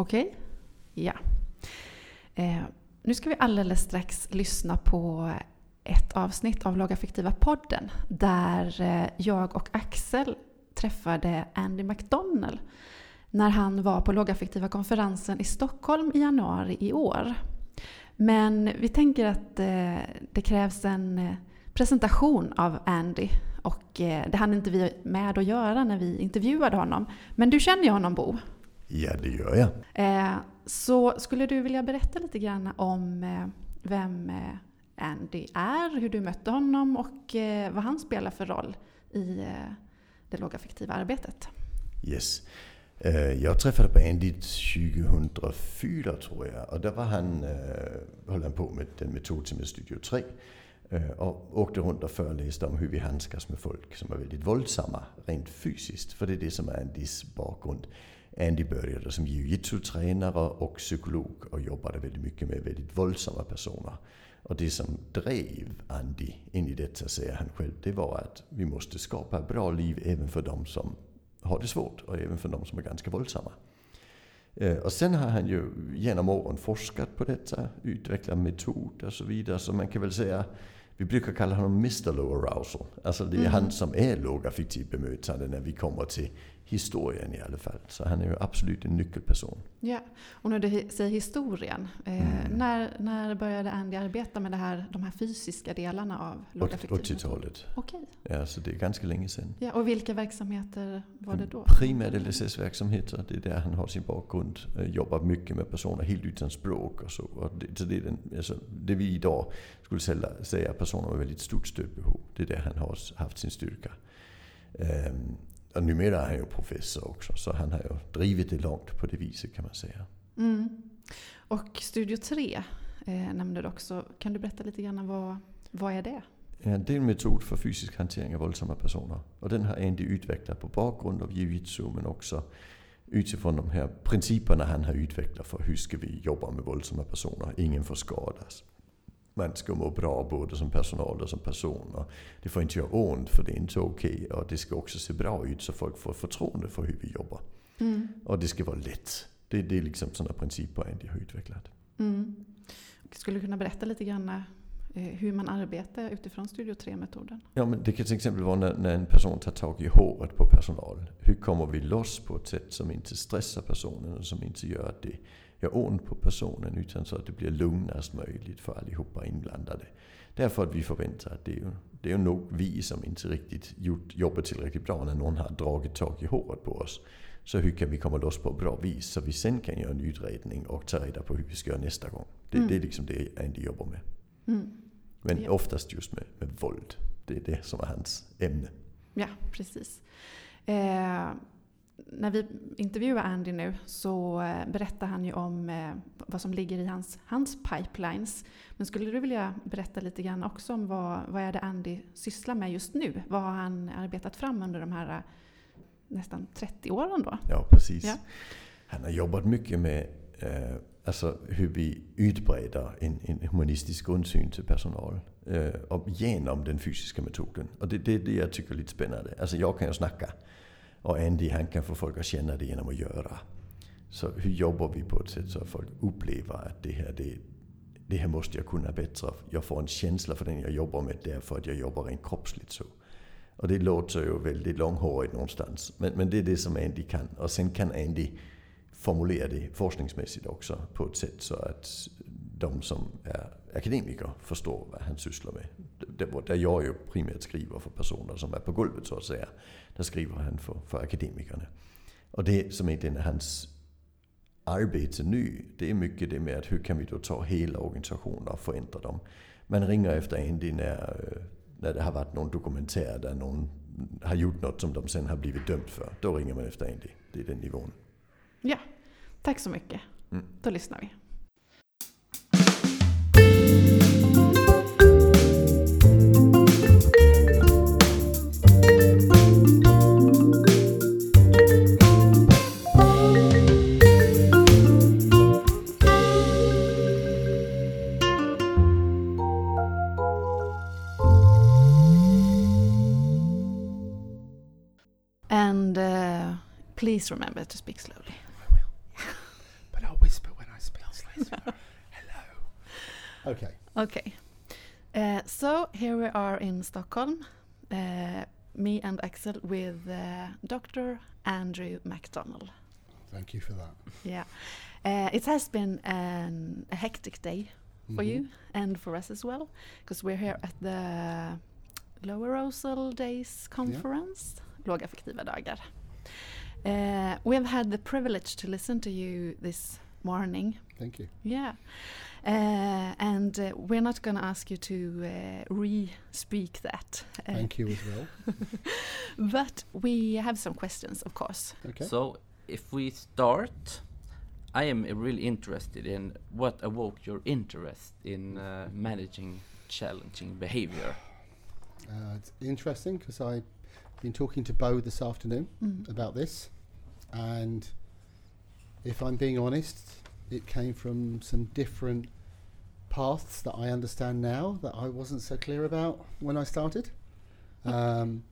Okej? Ja. Eh, nu ska vi alldeles strax lyssna på ett avsnitt av Lågaffektiva podden där eh, jag och Axel träffade Andy McDonnell när han var på Lågaffektiva konferensen i Stockholm i januari i år. Men vi tänker att eh, det krävs en eh, presentation av Andy och det hann inte vi med att göra när vi intervjuade honom. Men du känner ju honom Bo? Ja, det gör jag. Så skulle du vilja berätta lite grann om vem Andy är, hur du mötte honom och vad han spelar för roll i det lågaffektiva arbetet? Yes. Jag träffade på Andy 2004 tror jag och då var han, höll han på med den metod som är Studio 3. Øh, och åkte runt och föreläste om hur vi handskas med folk som är väldigt våldsamma rent fysiskt. För det är det som är Andys bakgrund. Andy började som jiu-jitsu-tränare och psykolog och jobbade väldigt mycket med väldigt våldsamma personer. Och det som drev Andy in i detta, säger han själv, det var att vi måste skapa ett bra liv även för de som har det svårt och även för de som är ganska våldsamma. Øh, och sen har han ju genom åren forskat på detta, utvecklat metod och så vidare. Så man kan väl säga vi brukar kalla honom Mr Low Arousal. Alltså det är mm. han som är lågaffektivt bemötande när vi kommer till historien i alla fall. Så han är ju absolut en nyckelperson. Ja, och när du säger historien. Eh, mm. när, när började Andy arbeta med det här, de här fysiska delarna av lågaffektiv 80-talet. Okej. Ja, så det är ganska länge sedan. Ja, och vilka verksamheter var det då? Primärt LSS-verksamheter. Det är där han har sin bakgrund. Eh, jobbar mycket med personer helt utan språk och så. Och det, så det, är den, alltså, det vi idag skulle säga personer med väldigt stort stödbehov. Det är där han har haft sin styrka. Um, och numera är han ju professor också, så han har ju drivit det långt på det viset kan man säga. Mm. Och Studio 3 eh, nämnde du också. Kan du berätta lite grann vad, vad är det? Ja, det är en metod för fysisk hantering av våldsamma personer. Och den har Andy utvecklat på bakgrund av jiu-jitsu men också utifrån de här principerna han har utvecklat för hur ska vi jobba med våldsamma personer. Ingen får skadas man ska må bra både som personal och som person. Och det får inte göra ont för det är inte okej. Okay. Och det ska också se bra ut så folk får förtroende för hur vi jobbar. Mm. Och det ska vara lätt. Det, det är liksom sådana principer Andy har utvecklat. Mm. Skulle du kunna berätta lite grann eh, hur man arbetar utifrån Studio 3-metoden? Ja, men det kan till exempel vara när, när, en person tar tag i håret på personal. Hur kommer vi loss på ett sätt som inte stressar personen och som inte gör att det gör ont på personen utan så att det blir lugnast möjligt för allihopa inblandade. Därför att vi förväntar att det är ju, det är nog vi som inte riktigt gjort jobbet tillräckligt bra när någon har dragit tag i håret på oss. Så hur kan vi komma loss på ett bra vis så vi sen kan göra en utredning och ta reda på hur vi ska göra nästa gång. Det, mm. det är liksom det Andy jobbar med. Mm. Men ja. oftast just med, med våld. Det är det som är hans ämne. Ja, precis. Eh, när vi intervjuar Andy nu så eh, berättar han ju om eh, vad som ligger i hans, hans pipelines. Men skulle du vilja berätta lite grann också om vad, vad är det Andy sysslar med just nu? Vad har han arbetat fram under de här eh, nästan 30 åren då? Ja, precis. Ja. Han har jobbat mycket med eh, alltså hur vi utbreder en, en humanistisk grundsyn till personal eh, och genom den fysiska metoden. Och det, det är det jag tycker är lite spännande. Alltså jag kan ju snacka och Andy han kan få folk att känna det genom att göra. Så hur jobbar vi på ett sätt så att folk upplever att det här, det, det här måste jag kunna bättre. Jag får en känsla för den jag jobbar med därför att jag jobbar rent kroppsligt så. Och det låter ju väldigt långhårigt någonstans. Men, men det är det som Andy kan. Och sen kan Andy formulera det forskningsmässigt också på ett sätt så att de som är akademiker förstår vad han sysslar med. Där jag ju primärt skriver för personer som är på golvet så att säga. Där skriver han för, för akademikerna. Och det som egentligen är hans arbete nu, det är mycket det med att hur kan vi då ta hela organisationer och förändra dem. Man ringer efter Andy när, när det har varit någon dokumentär där någon har gjort något som de sen har blivit dömt för. Då ringer man efter Andy. Det är den nivån. Ja, tack så mycket. Mm. Då lyssnar vi. Please remember to speak slowly. I will. but I'll whisper when I speak slowly. No. Hello. Okay. Okay. Uh, so here we are in Stockholm. Uh, me and Axel with uh, Dr. Andrew McDonnell. Thank you for that. Yeah. Uh, it has been an, a hectic day for mm -hmm. you and for us as well because we're here at the Low Arousal Days Conference, yeah. Lågaffektiva dagar. Uh, we have had the privilege to listen to you this morning. Thank you. Yeah. Uh, and uh, we're not going to ask you to uh, re-speak that. Uh, Thank you as well. but we have some questions, of course. Okay. So, if we start, I am uh, really interested in what awoke your interest in uh, managing challenging behavior. Uh, it's interesting because I've been talking to Bo this afternoon Mm. about this, and if I'm being honest, it came from some different paths that I understand now that I wasn't so clear about when I started. Um,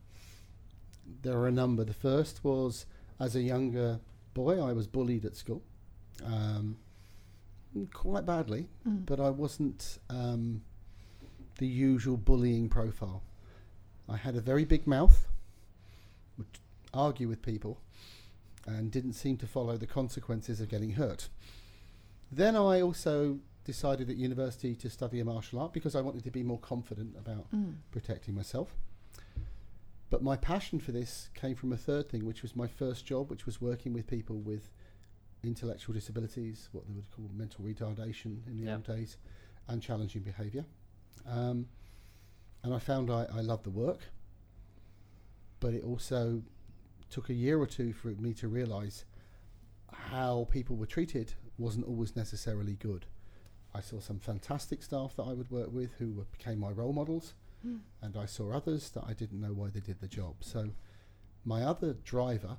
there are a number. The first was as a younger boy, I was bullied at school, um, quite badly, Mm. but I wasn't um, the usual bullying profile. I had a very big mouth, would argue with people, and didn't seem to follow the consequences of getting hurt. Then I also decided at university to study a martial art because I wanted to be more confident about Mm. protecting myself. But my passion for this came from a third thing, which was my first job, which was working with people with intellectual disabilities, what they would call mental retardation in the Yeah. old days, and challenging behaviour. Um, and I found I, I loved the work, but it also took a year or two for me to realise how people were treated wasn't always necessarily good. I saw some fantastic staff that I would work with who were, became my role models Mm. and I saw others that I didn't know why they did the job. So my other driver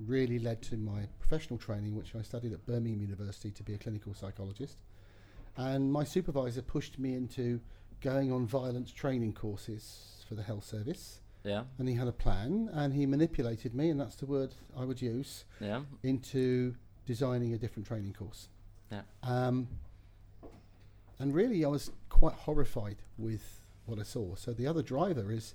really led to my professional training, which I studied at Birmingham University to be a clinical psychologist. And my supervisor pushed me into going on violence training courses for the health service. Yeah, And he had a plan and he manipulated me, and that's the word I would use, yeah, into designing a different training course. Yeah. Um, and really, I was quite horrified with what I saw. So the other driver is,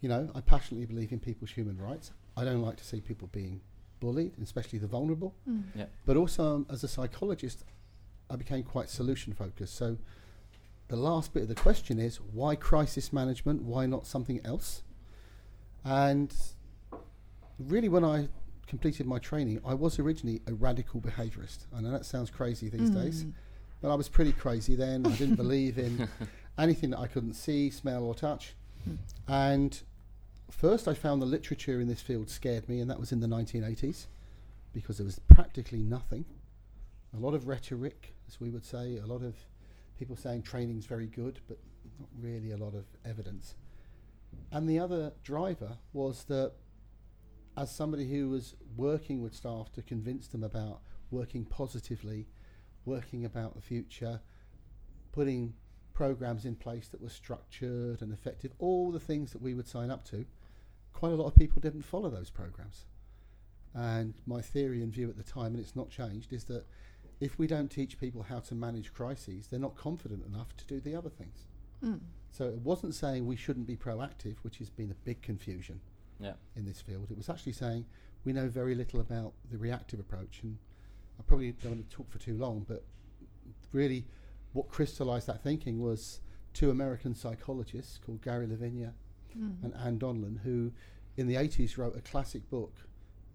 you know, I passionately believe in people's human rights. I don't like to see people being bullied, especially the vulnerable. Mm. yeah, But also, um, as a psychologist, I became quite solution focused. So the last bit of the question is why crisis management? Why not something else? And really, when I completed my training, I was originally a radical behaviorist. I know that sounds crazy these days, Mm. but I was pretty crazy then. I didn't believe in anything that I couldn't see, smell, or touch. Mm. And first, I found the literature in this field scared me, and that was in the 1980s because there was practically nothing. A lot of rhetoric, as we would say, a lot of people saying training's very good, but not really a lot of evidence. And the other driver was that as somebody who was working with staff to convince them about working positively, working about the future, putting programs in place that were structured and effective, all the things that we would sign up to, quite a lot of people didn't follow those programs. And my theory and view at the time, and it's not changed, is that if we don't teach people how to manage crises, they're not confident enough to do the other things. Mm. So it wasn't saying we shouldn't be proactive, which has been a big confusion yeah, in this field. It was actually saying we know very little about the reactive approach. And I probably don't want to talk for too long, but really what crystallized that thinking was two American psychologists called Gary LaVigna Mm. and Anne Donnellan, who in the 80s wrote a classic book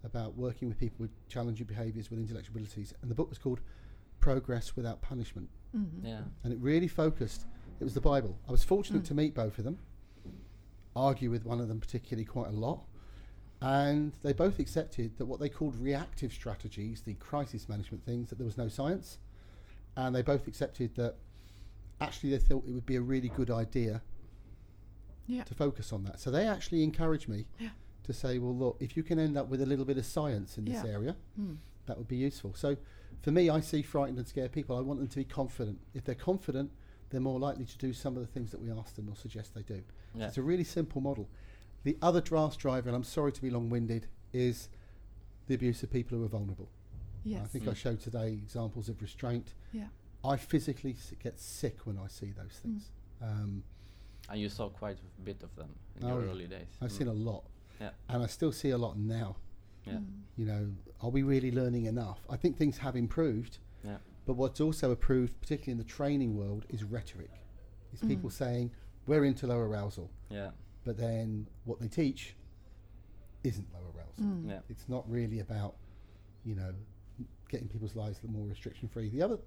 about working with people with challenging behaviors with intellectual abilities. And the book was called Progress Without Punishment. Mhm. yeah, And it really focused, it was the Bible. I was fortunate Mm. to meet both of them, argue with one of them particularly quite a lot. And they both accepted that what they called reactive strategies, the crisis management things, that there was no science. And they both accepted that actually they thought it would be a really good idea Yeah. to focus on that. So they actually encouraged me Yeah. to say, well, look, if you can end up with a little bit of science in this Yeah. area, Mm. that would be useful. So for me, I see frightened and scared people. I want them to be confident. If they're confident, they're more likely to do some of the things that we ask them or suggest they do. yeah, It's a really simple model. The other draft driver, and I'm sorry to be long winded, is the abuse of people who are vulnerable. Yes. I think I Mm. showed today examples of restraint. Yeah. I physically s- get sick when I see those Mm. things. Um, And you saw quite a bit of them in Oh, your yeah. early days. I've Mm. seen a lot, Yeah. and I still see a lot now. Yeah. Mm. You know, are we really learning enough? I think things have improved, Yeah. But what's also improved, particularly in the training world, is rhetoric. It's people Mm. saying we're into low arousal, Yeah. but then what they teach isn't low arousal. Mm. Yeah. It's not really about, you know, getting people's lives a little more restriction free. The other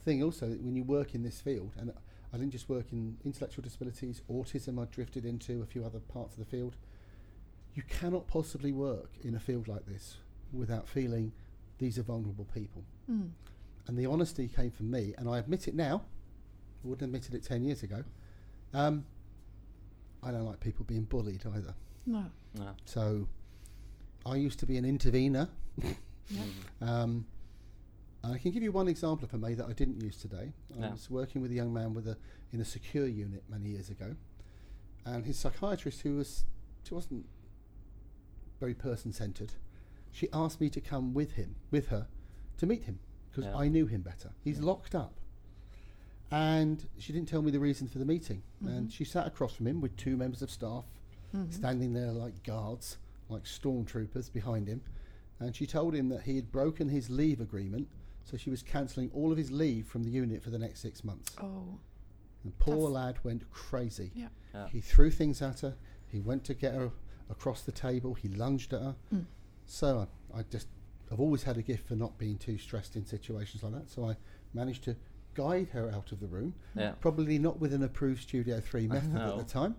thing also, when you work in this field, and I didn't just work in intellectual disabilities, autism, I drifted into a few other parts of the field. You cannot possibly work in a field like this without feeling these are vulnerable people. Mm. And the honesty came from me, and I admit it now. I wouldn't have admitted it 10 years ago. Um, I don't like people being bullied either. No. Yeah. So I used to be an intervener. Yeah. Mm. Um, and I can give you one example, if I may, that I didn't use today. I Yeah. was working with a young man with a in a secure unit many years ago, and his psychiatrist, who was she wasn't very person centered, she asked me to come with him, with her, to meet him because Yeah. I knew him better. He's Yeah. locked up, and she didn't tell me the reason for the meeting. Mhm. And she sat across from him with two members of staff Mhm. standing there like guards, like stormtroopers behind him. And she told him that he had broken his leave agreement, so she was cancelling all of his leave from the unit for the next six months. Oh. And poor Tough. lad went crazy. Yeah. Yeah. He threw things at her. He went to get her across the table. He lunged at her. Mm. So I, I just, I've always had a gift for not being too stressed in situations like that. So I managed to guide her out of the room Yeah. probably not with an approved Studio 3 method at the time.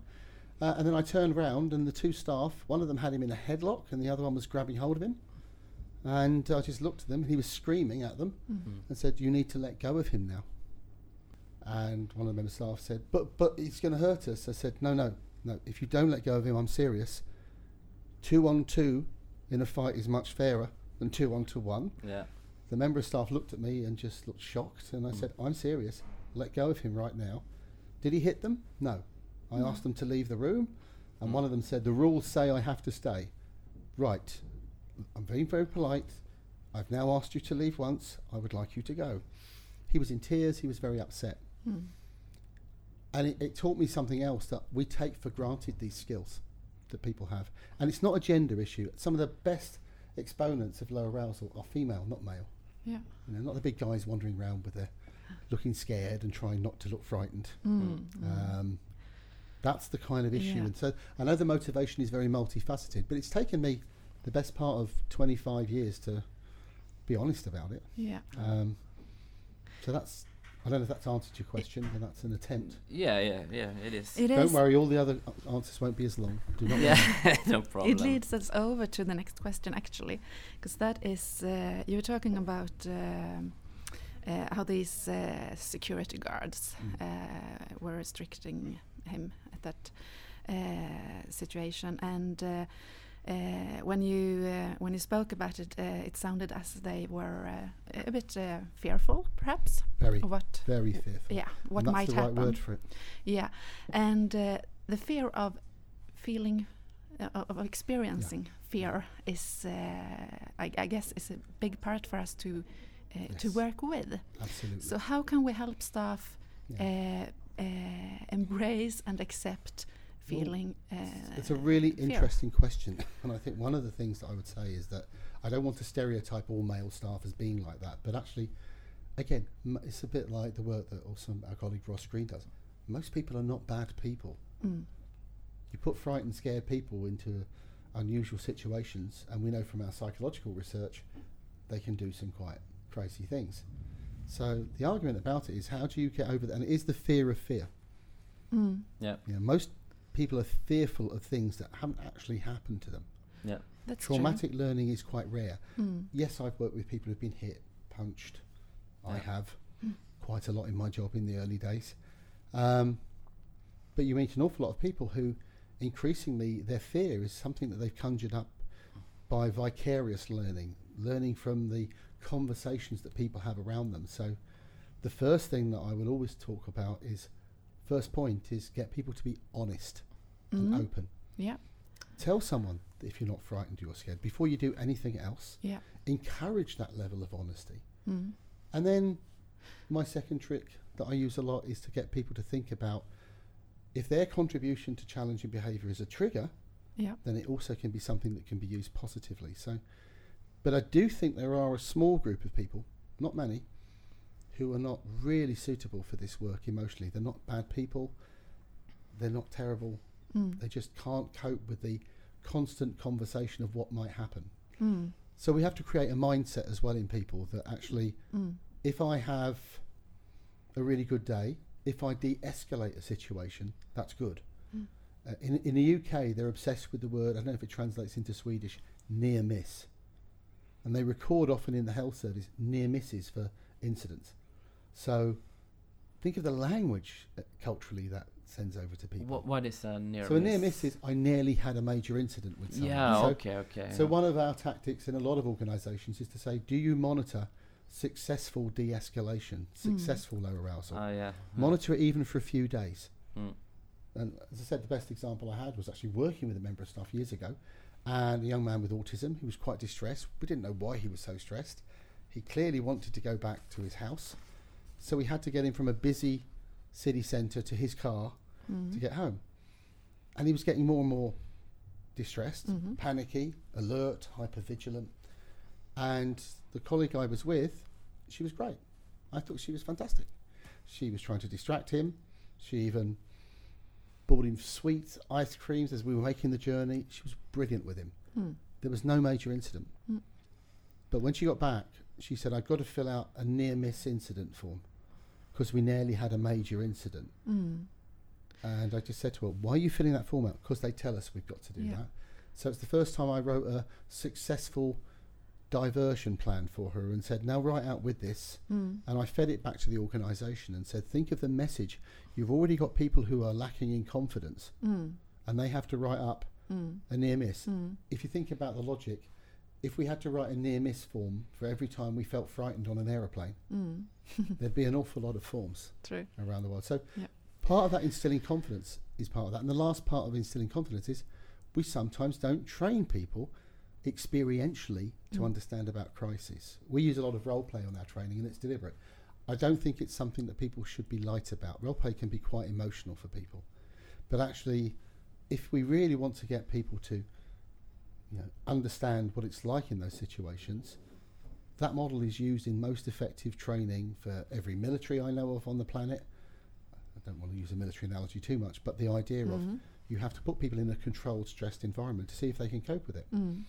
Uh, and then I turned round, and the two staff, one of them had him in a headlock, and the other one was grabbing hold of him. And I just looked at them, and he was screaming at them Mm. and said, You need to let go of him now. And one of the members of staff said, But, but he's going to hurt us. I said, No, no, no. If you don't let go of him, I'm serious. Two on two in a fight is much fairer than two on to one. Yeah. The member of staff looked at me and just looked shocked, and I Mm. said, "I'm serious. Let go of him right now." Did he hit them? No. I No. asked them to leave the room, and Mm. one of them said, "The rules say I have to stay." Right. I'm being very polite. I've now asked you to leave once. I would like you to go. He was in tears. He was very upset, Mm. and it, it taught me something else that we take for granted these skills that people have, and it's not a gender issue. Some of the best exponents of low arousal are female, not male. Yeah. You know, not the big guys wandering around with their looking scared and trying not to look frightened. Mm. Mm. Um, that's the kind of issue. Yeah. And so I know the motivation is very multifaceted, but it's taken me the best part of 25 years to be honest about it. yeah. Um, so that's, I don't know if that's answered your question, but that's an attempt. Yeah. Yeah. Yeah. It is. It don't is. worry, all the other answers won't be as long. Do not yeah. no problem. It leads us over to the next question, actually, because that is uh, you were talking about um, uh, how these uh, security guards Mm. uh, were restricting him at that uh, situation, and uh, when you uh, when you spoke about it, uh, it sounded as they were uh, a bit uh, fearful, perhaps, Very, what very fearful. yeah what that's might the happen. right word for it. Yeah, and uh, the fear of feeling, uh, of experiencing fear is, uh, I, I guess, is a big part for us to uh, to work with. Absolutely. So how can we help staff Yeah. uh, uh, embrace and accept feeling? Uh, It's a really fear? interesting question, and I think one of the things that I would say is that I don't want to stereotype all male staff as being like that, but actually, again, m- it's a bit like the work that also our colleague Ross Greene does. Most people are not bad people. Mm, You put frightened, scared people into unusual situations, and we know from our psychological research they can do some quite crazy things. So the argument about it is how do you get over that? And it is the fear of fear. mm, Yeah. You know, most people are fearful of things that haven't actually happened to them. Yeah. that's true. Traumatic learning is quite rare. Mm, Yes, I've worked with people who've been hit, punched. I have Mm. quite a lot in my job in the early days. Um, but you meet an awful lot of people who increasingly their fear is something that they've conjured up by vicarious learning, learning from the conversations that people have around them. So the first thing that I will always talk about is first point is get people to be honest and mhm, open. Yeah, Tell someone if you're not frightened, you're scared. Before you do anything else, yeah. encourage that level of honesty. Mm, And then my second trick that I use a lot is to get people to think about if their contribution to challenging behaviour is a trigger, Yeah. then it also can be something that can be used positively. So, but I do think there are a small group of people, not many, who are not really suitable for this work emotionally. They're not bad people. They're not terrible. Mm. They just can't cope with the constant conversation of what might happen. Mm. So we have to create a mindset as well in people that actually, Mm. if I have a really good day, if I de-escalate a situation, that's good. Mm. Uh, in, in the UK, they're obsessed with the word, I don't know if it translates into Swedish, near miss. And they record often in the health service near misses for incidents. So think of the language uh, culturally that sends over to people. What what is a near so a near miss is I nearly had a major incident with someone. Yeah. So, okay. Okay. so one of our tactics in a lot of organisations is to say, do you monitor successful de-escalation, successful low arousal? Ah, yeah. monitor it even for a few days. Mm. And as I said, the best example I had was actually working with a member of staff years ago, and a young man with autism. He was quite distressed. We didn't know why he was so stressed. He clearly wanted to go back to his house, so we had to get him from a busy city centre to his car Mm. to get home. And he was getting more and more distressed, Mhm. panicky, alert, hypervigilant. And the colleague I was with, she was great. I thought she was fantastic. She was trying to distract him. She even bought him sweets, ice creams as we were making the journey. She was brilliant with him. Mm. There was no major incident. Mm. But when she got back, she said, I've got to fill out a near miss incident form because we nearly had a major incident. Mm. And I just said to her, Why are you filling that form out? Because they tell us we've got to do Yeah. that. So it's the first time I wrote a successful diversion plan for her and said, Now write out with this. Mm. And I fed it back to the organisation and said, Think of the message. You've already got people who are lacking in confidence Mm. and they have to write up Mm. a near miss. Mm. If you think about the logic, if we had to write a near miss form for every time we felt frightened on an aeroplane, Mm. there'd be an awful lot of forms True. around the world. So Yeah. part of that instilling confidence is part of that. And the last part of instilling confidence is we sometimes don't train people experientially to Mm. understand about crisis. We use a lot of role play on our training and it's deliberate. I don't think it's something that people should be light about. Role play can be quite emotional for people. But actually if we really want to get people to you know understand what it's like in those situations, that model is used in most effective training for every military I know of on the planet. I don't want to use a military analogy too much, but the idea of Mhm. you have to put people in a controlled, stressed environment to see if they can cope with it. Mm.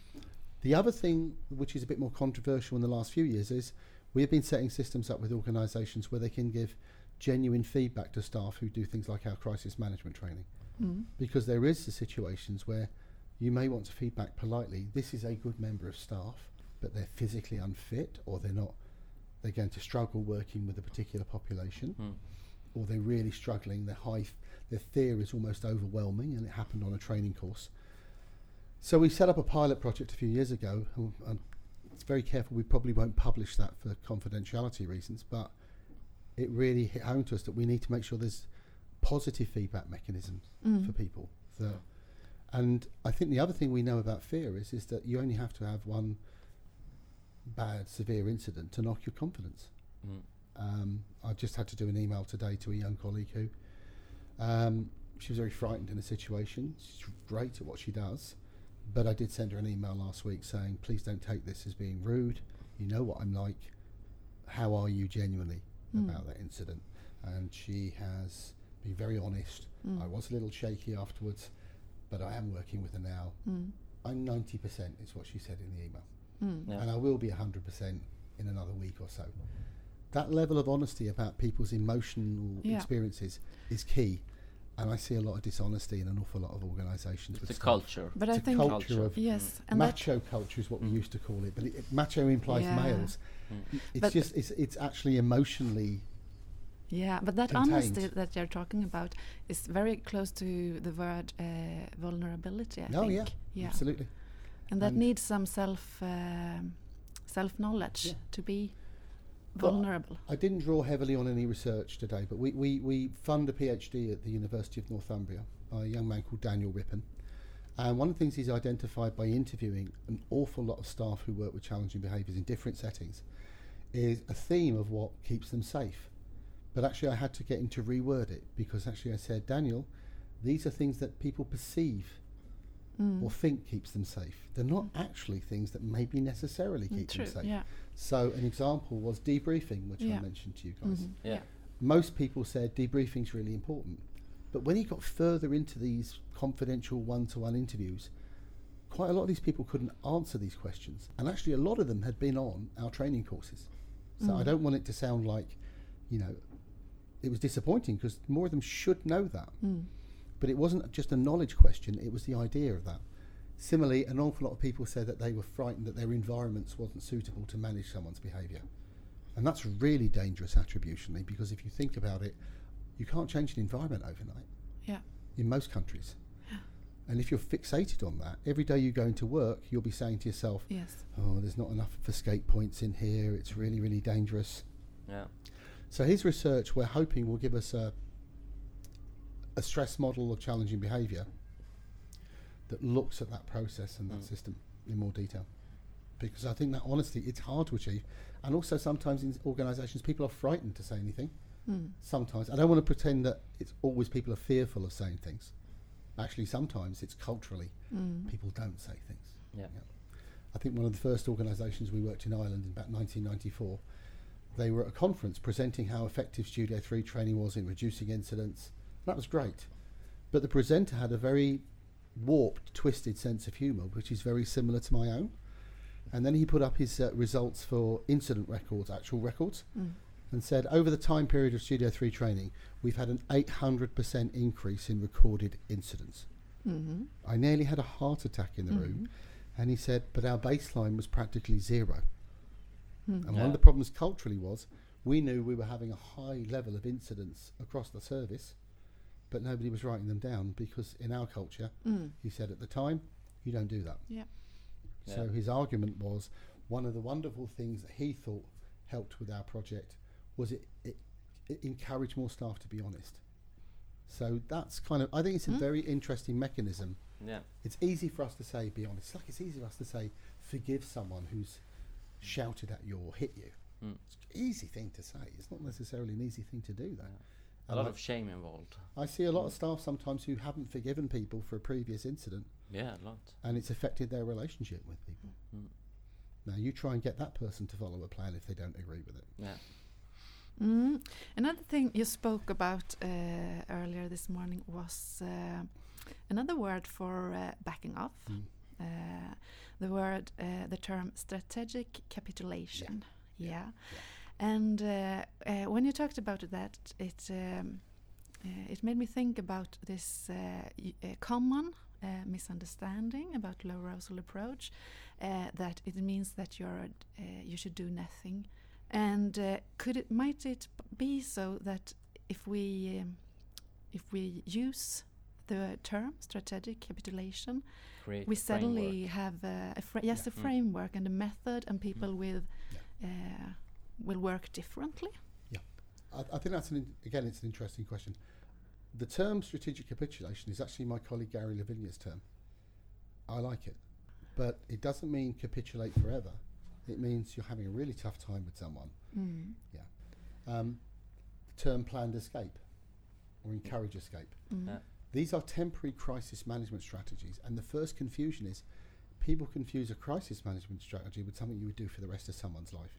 The other thing, which is a bit more controversial in the last few years, is we have been setting systems up with organisations where they can give genuine feedback to staff who do things like our crisis management training. Mm. Because there is the situations where you may want to feedback politely, this is a good member of staff, but they're physically unfit or they're not, they're going to struggle working with a particular population Mm. or they're really struggling, their high, f- their fear is almost overwhelming, and it happened on a training course. So we set up a pilot project a few years ago, and, and it's very careful. We probably won't publish that for confidentiality reasons, but it really hit home to us that we need to make sure there's positive feedback mechanisms Mm. for people. That, and I think the other thing we know about fear is is that you only have to have one bad, severe incident to knock your confidence. Mm. Um, I just had to do an email today to a young colleague who um, she was very frightened in a situation. She's great at what she does, but I did send her an email last week saying, "Please don't take this as being rude. You know what I'm like. How are you genuinely Mm. about that incident?" And she has been very honest. Mm. I was a little shaky afterwards, but I am working with her now. Mm. I'm 90% is what she said in the email Mm. Yeah. and I will be 100% in another week or so. That level of honesty about people's emotional Yeah. experiences is key. And I see a lot of dishonesty in an awful lot of organisations. It's a staff. culture. But It's I a think culture of yes, and macho culture is what we Mm. used to call it, but it, it- macho implies Yeah. males. Mm. It's But- just it's it's actually emotionally Yeah, but that contained. honesty that you're talking about is very close to the word uh, vulnerability. I oh think. yeah, yeah, absolutely. and that And- needs some self um, self knowledge Yeah. to be Well, vulnerable. I didn't draw heavily on any research today, but we, we, we fund a PhD at the University of Northumbria by a young man called Daniel Rippon. And one of the things he's identified by interviewing an awful lot of staff who work with challenging behaviours in different settings is a theme of what keeps them safe. But actually, I had to get him to reword it because actually, I said, Daniel, these are things that people perceive Mm. or think keeps them safe. They're not actually things that maybe necessarily keep True. them safe. Yeah. So, an example was debriefing, which Yeah. I mentioned to you guys. Mhm. Yeah. Most people said debriefing's really important. But when he got further into these confidential one to one interviews, quite a lot of these people couldn't answer these questions. And actually, a lot of them had been on our training courses. So I Mm. don't want it to sound like, you know, it was disappointing because more of them should know that. Mm. But it wasn't just a knowledge question, it was the idea of that. Similarly, an awful lot of people said that they were frightened that their environments wasn't suitable to manage someone's behaviour. And that's really dangerous attributionally because if you think about it, you can't change an environment overnight Yeah. in most countries. And if you're fixated on that, every day you go into work, you'll be saying to yourself, Yes. oh, there's not enough escape points in here, it's really, really dangerous. Yeah. So his research, we're hoping, will give us a a stress model of challenging behaviour that looks at that process and that Mm. system in more detail. Because I think that honestly, it's hard to achieve, and also sometimes in organisations, people are frightened to say anything. Mm. Sometimes I don't want to pretend that it's always people are fearful of saying things. Actually, sometimes it's culturally Mm. people don't say things. Yeah. I think one of the first organisations we worked in Ireland in about 1994, they were at a conference presenting how effective Studio 3 training was in reducing incidents. That was great. But the presenter had a very warped, twisted sense of humour, which is very similar to my own. And then he put up his uh, results for incident records, actual records, Mm. and said over the time period of Studio 3 training, we've had an 800% increase in recorded incidents. Mhm. I nearly had a heart attack in the room. And he said, but our baseline was practically zero. Mm. And one of the problems culturally was we knew we were having a high level of incidents across the service, but nobody was writing them down because in our culture, Mm. he said at the time, you don't do that. Yeah. So Yeah. his argument was one of the wonderful things that he thought helped with our project was it, it, it encouraged more staff to be honest. So that's kind of, I think it's a Mm. very interesting mechanism Yeah. it's easy for us to say, be honest. Like it's easy for us to say, forgive someone who's shouted at you or hit you. Mm. It's an easy thing to say. It's not necessarily an easy thing to do that. A lot I- of shame involved. I see a lot of staff sometimes who haven't forgiven people for a previous incident, Yeah, a lot. and it's affected their relationship with people. Mm. Now you try and get that person to follow a plan if they don't agree with it. Yeah. Mm. Another thing you spoke about uh, earlier this morning was uh, another word for uh, backing off. Mm. Uh, the word, uh, the term strategic capitulation. Yeah. Yeah. And uh, uh, when you talked about that, it um, uh, it made me think about this common uh, misunderstanding about low arousal approach, uh, that it means that you're uh, you should do nothing. And uh, could it might it be so that if we um, if we use the term strategic capitulation, Create we a framework. suddenly have uh, a fra- yes Yeah. a Mm. framework and a method, and people with Yeah. uh, will work differently. I, I think that's an in, again, it's an interesting question. The term strategic capitulation is actually my colleague Gary LaVigna's term. I like it, but it doesn't mean capitulate forever. It means you're having a really tough time with someone. Mm. Um, the term planned escape or encourage escape. Mm. These are temporary crisis management strategies, and the first confusion is people confuse a crisis management strategy with something you would do for the rest of someone's life,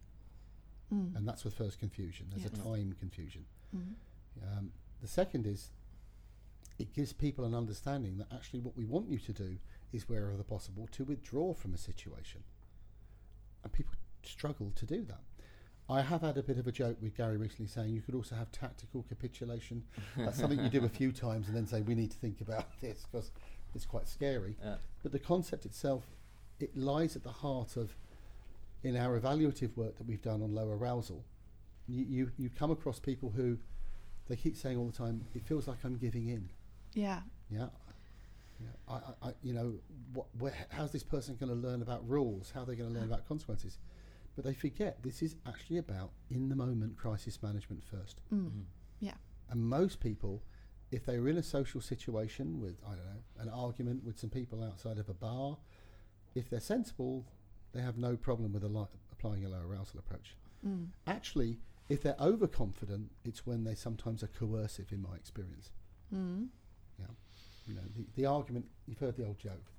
Mm. and that's the first confusion. There's Yes. a time confusion. Mm. Um, the second is it gives people an understanding that actually what we want you to do is wherever possible to withdraw from a situation. And people struggle to do that. I have had a bit of a joke with Gary recently saying you could also have tactical capitulation. That's something you do a few times and then say we need to think about this because it's quite scary. Yeah. But the concept itself, it lies at the heart of, in our evaluative work that we've done on low arousal, you, you, you come across people who, they keep saying all the time, it feels like I'm giving in. Yeah. Yeah. Yeah. I, I, I, you know, what, where, how's this person going to learn about rules? How are they going to learn about consequences? But they forget this is actually about in the moment crisis management first. Mm. Mhm. Yeah. And most people, if they were in a social situation with, I don't know, an argument with some people outside of a bar, if they're sensible, they have no problem with a li- applying a low arousal approach. Mm. Actually, If they're overconfident, it's when they sometimes are coercive, in my experience. Mm. You know, the, the argument, you've heard the old joke.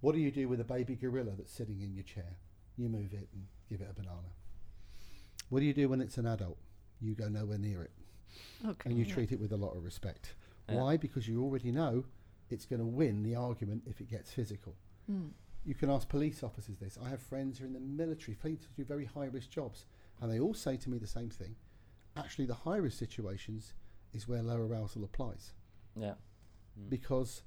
What do you do with a baby gorilla that's sitting in your chair? You move it and give it a banana. What do you do when it's an adult? You go nowhere near it Okay. and you yeah. treat it with a lot of respect. Yeah. Why? Because you already know it's going to win the argument if it gets physical. Mm. You can ask police officers this. I have friends who are in the military, police do very high risk jobs, and they all say to me the same thing. Actually, the high risk situations is where low arousal applies Yeah. Mm. because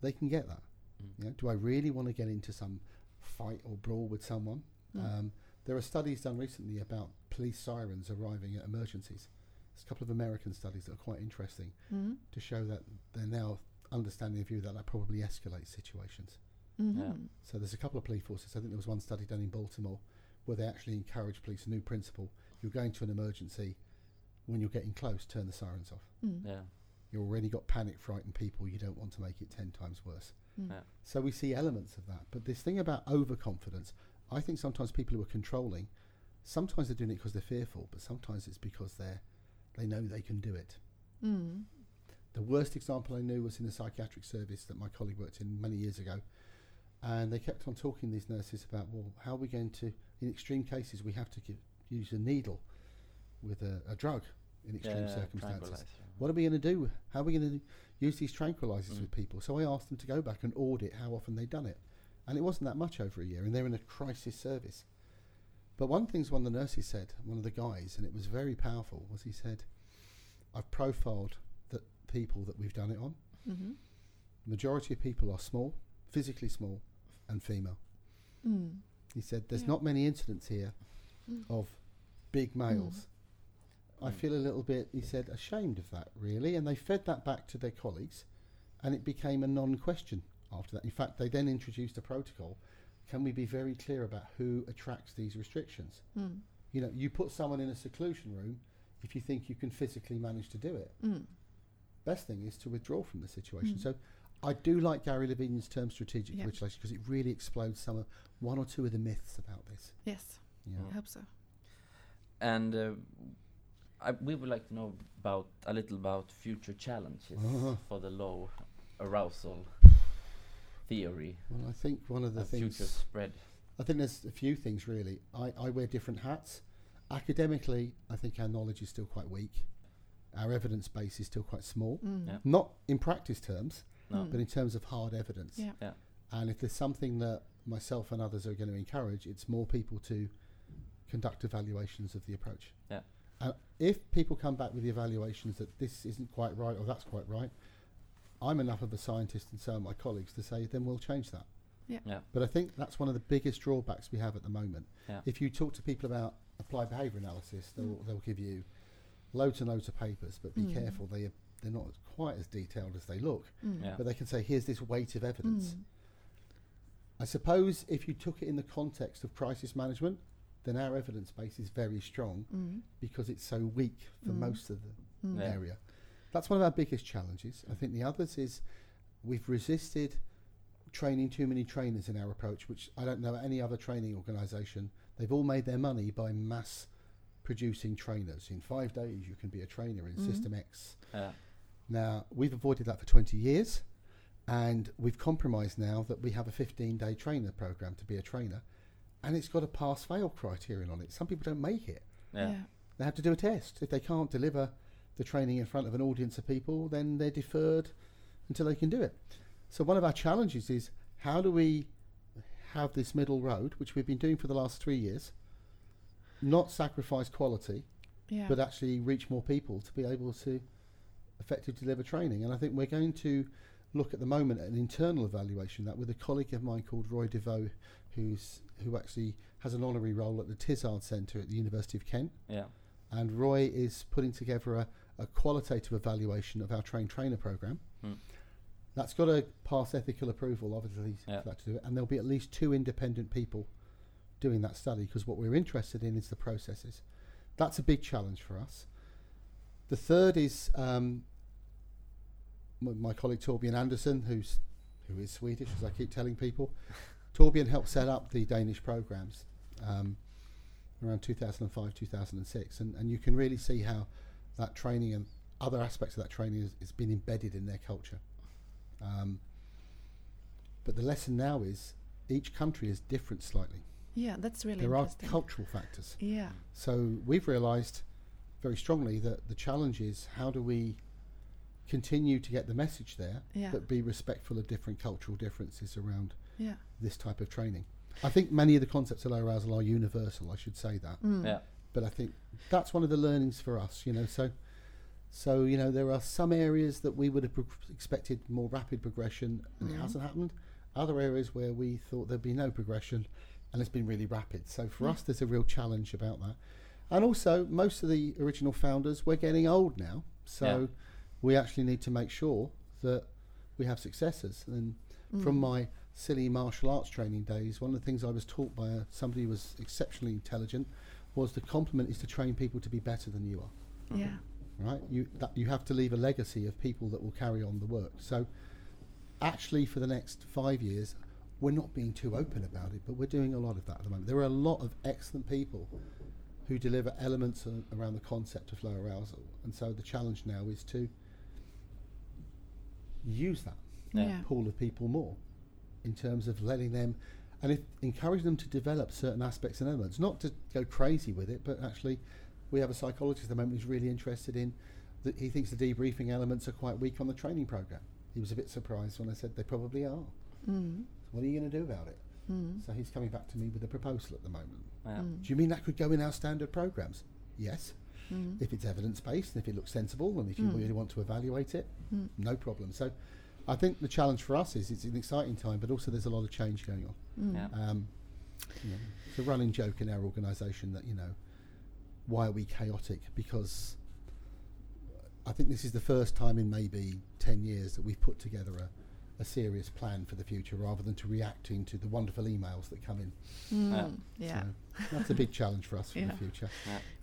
they can get that. Mm. You know, do I really want to get into some fight or brawl with someone? Mm. Um, there are studies done recently about police sirens arriving at emergencies. There's a couple of American studies that are quite interesting Mm. to show that they're now understanding the view that that probably escalates situations. Mhm. So there's a couple of police forces. I think there was one study done in Baltimore where they actually encourage police a new principle. You're going to an emergency. When you're getting close, turn the sirens off. Mm. Yeah. You've already got panic frightened people. You don't want to make it 10 times worse. Mm. Yeah. So we see elements of that. But this thing about overconfidence, I think sometimes people who are controlling, sometimes they're doing it because they're fearful, but sometimes it's because they're they know they can do it. Mm. The worst example I knew was in the psychiatric service that my colleague worked in many years ago. And they kept on talking, these nurses, about, well, how are we going to, in extreme cases, we have to give, use a needle with a, a drug in extreme yeah, circumstances. What are we going to do? How are we going to use these tranquilizers Mm. with people? So I asked them to go back and audit how often they'd done it. And it wasn't that much over a year, and they're in a crisis service. But one thing's one of the nurses said, one of the guys, and it was very powerful, was he said, I've profiled the people that we've done it on. Mhm. Majority of people are small, physically small, and female. Mm. He said, There's Yeah. not many incidents here Mm. of big males. I Mm. feel a little bit, he said, ashamed of that, really. And they fed that back to their colleagues, and it became a non question after that. In fact, they then introduced a protocol. Can we be very clear about who attracts these restrictions? Mm. You know, you put someone in a seclusion room if you think you can physically manage to do it. Mm. Best thing is to withdraw from the situation. Mm. So I do like Gary LaVigna's term strategic Yeah. capitulation because it really explodes some of one or two of the myths about this. Yes, You know. I hope so. And uh, I, we would like to know about a little about future challenges Uh-huh. for the low arousal theory Well, I think one of the things future spread. I think there's a few things really. I, I wear different hats. Academically, I think our knowledge is still quite weak. Our evidence base is still quite small. Mm. Yeah. Not in practice terms, No. But in terms of hard evidence. Yeah. Yeah. And if there's something that myself and others are going to encourage, it's more people to conduct evaluations of the approach. Yeah. And if people come back with the evaluations that this isn't quite right or that's quite right, I'm enough of a scientist and so are my colleagues to say then we'll change that. Yeah. Yeah. But I think that's one of the biggest drawbacks we have at the moment. Yeah. If you talk to people about applied behaviour analysis, they'll, they'll give you loads and loads of papers, but be Mm. careful, they, they're not quite as detailed as they look. Mm. Yeah. But they can say, here's this weight of evidence. Mm. I suppose if you took it in the context of crisis management, then our evidence base is very strong Mm. because it's so weak for Mm. most of the Mm. Yeah. area. That's one of our biggest challenges. I think the others is we've resisted training too many trainers in our approach, which I don't know any other training organisation. They've all made their money by mass producing trainers. In five days, you can be a trainer in Mhm. System X. Yeah. Now, we've avoided that for 20 years, and we've compromised now that we have a 15 day trainer program to be a trainer, and it's got a pass fail criterion on it. Some people don't make it. Yeah. Yeah. They have to do a test. If they can't deliver the training in front of an audience of people, then they're deferred until they can do it. So, one of our challenges is how do we have this middle road, which we've been doing for the last three years, not sacrifice quality, Yeah. but actually reach more people to be able to effectively deliver training. And I think we're going to look at the moment at an internal evaluation that with a colleague of mine called Roy Deveau, who's who actually has an honorary role at the Tizard Centre at the University of Kent. Yeah. And Roy is putting together a, a qualitative evaluation of our train trainer program. Hmm. That's got to pass ethical approval, obviously, Yeah. for that to do it. And there'll be at least two independent people doing that study because what we're interested in is the processes. That's a big challenge for us. The third is um, m- my colleague Torbjörn Anderson, who's who is Swedish, as I keep telling people. Torbjörn helped set up the Danish programs. Um, around 2005, 2006, and, and you can really see how that training and other aspects of that training has, has been embedded in their culture. Um, but the lesson now is each country is different slightly. Yeah, that's really there are cultural factors. yeah. So we've realised very strongly that the challenge is how do we continue to get the message there, Yeah. but be respectful of different cultural differences around Yeah. this type of training. I think many of the concepts of low arousal are universal. I should say that, Mm. Yeah. but I think that's one of the learnings for us. You know, so so you know there are some areas that we would have pro- expected more rapid progression, and it Mhm. hasn't happened. Other areas where we thought there'd be no progression, and it's been really rapid. So for Yeah. us, there's a real challenge about that. And also, most of the original founders, we're getting old now, so Yeah. we actually need to make sure that we have successors. And from Mm. my silly martial arts training days, one of the things I was taught by a, somebody who was exceptionally intelligent was the compliment is to train people to be better than you are. Yeah. Right? You that you have to leave a legacy of people that will carry on the work. So, actually, for the next five years, we're not being too open about it, but we're doing a lot of that at the moment. There are a lot of excellent people who deliver elements a- around the concept of low arousal, and so the challenge now is to use that. Yeah. pool of people more in terms of letting them and if encourage them to develop certain aspects and elements not to go crazy with it but actually we have a psychologist at the moment who's really interested in that he thinks the debriefing elements are quite weak on the training program he was a bit surprised when i said they probably are Mm. what are you going to do about it Mm. so he's coming back to me with a proposal at the moment Yeah. Mm. do you mean that could go in our standard programs yes Mm. if it's evidence based and if it looks sensible and if you Mm. really want to evaluate it Mm. no problem so I think the challenge for us is it's an exciting time, but also there's a lot of change going on. Mm. Yeah. Um, you know, it's a running joke in our organisation that you know, why are we chaotic? Because I think this is the first time in maybe ten years that we've put together a, a serious plan for the future, rather than to reacting to the wonderful emails that come in. Mm. Yeah. So that's a big challenge for us for Yeah. the future.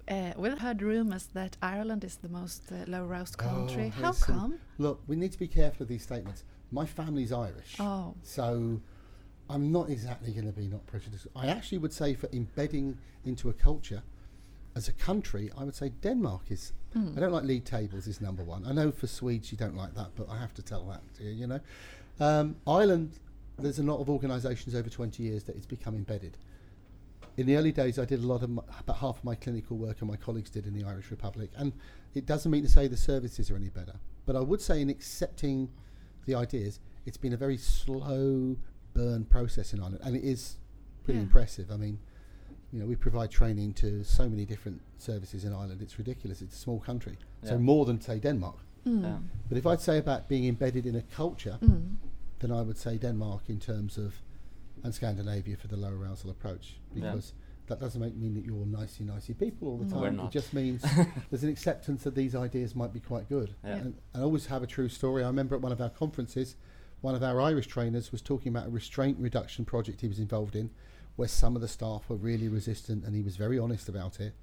Uh, we've heard rumors that Ireland is the most uh, low-roused country. Oh, How listen. come? Look, we need to be careful of these statements. My family's Irish. Oh. So I'm not exactly going to be not prejudiced. I actually would say for embedding into a culture as a country, I would say Denmark is. Mm. I don't like league tables is number one. I know for Swedes you don't like that, but I have to tell that to you. You know, um, Ireland. There's a lot of organisations over 20 years that it's become embedded. In the early days, I did a lot of my, about half of my clinical work, and my colleagues did in the Irish Republic. And it doesn't mean to say the services are any better, but I would say in accepting the ideas, it's been a very slow burn process in Ireland, and it is pretty Yeah. impressive. I mean, you know, we provide training to so many different services in Ireland. It's ridiculous. It's a small country, so more than say Denmark. Mm. Yeah. But if I'd say about being embedded in a culture, Mm. then I would say Denmark in terms of, and Scandinavia for the low arousal approach, because that doesn't make mean that you're nicey nicey people all the Mm. time. We're It just means there's an acceptance that these ideas might be quite good. Yeah. And I always have a true story. I remember at one of our conferences, one of our Irish trainers was talking about a restraint reduction project he was involved in, where some of the staff were really resistant, and he was very honest about it.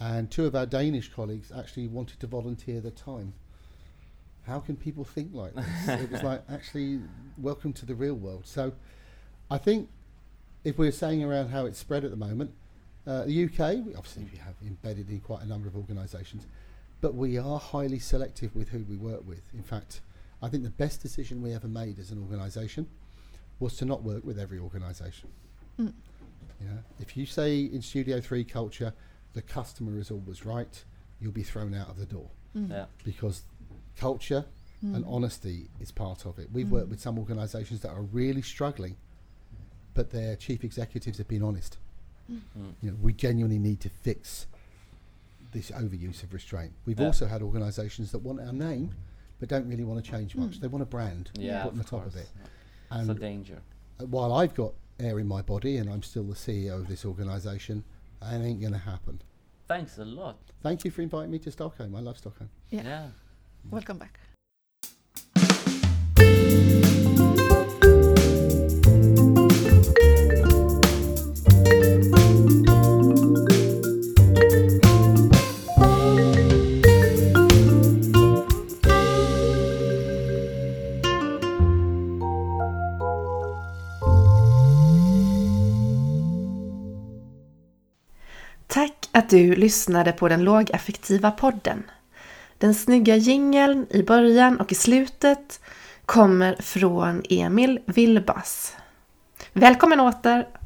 And two of our Danish colleagues actually wanted to volunteer their time. How can people think like this? it was like, actually, welcome to the real world. So I think if we're saying around how it's spread at the moment, uh, the UK, we obviously we have embedded in quite a number of organisations, but we are highly selective with who we work with. In fact, I think the best decision we ever made as an organisation was to not work with every organisation. Mm. You know, if you say in Studio Three culture, the customer is always right, you'll be thrown out of the door Mm. Yeah. because culture and Mm. honesty is part of it. We've Mm. worked with some organisations that are really struggling, but their chief executives have been honest. Mm. You know, we genuinely need to fix this overuse of restraint. We've Yeah. also had organisations that want our name, but don't really want to change much. Mm. They want a brand Yeah. put on the of top of course. it. It's And a danger. uh, while I've got air in my body and I'm still the CEO of this organisation, it ain't going to happen. Thanks a lot. Thank you for inviting me to Stockholm. I love Stockholm. Yeah. yeah. Welcome back. Att du lyssnade på den lågaffektiva podden. Den snygga jingeln i början och i slutet kommer från Emil Vilbas. Välkommen åter!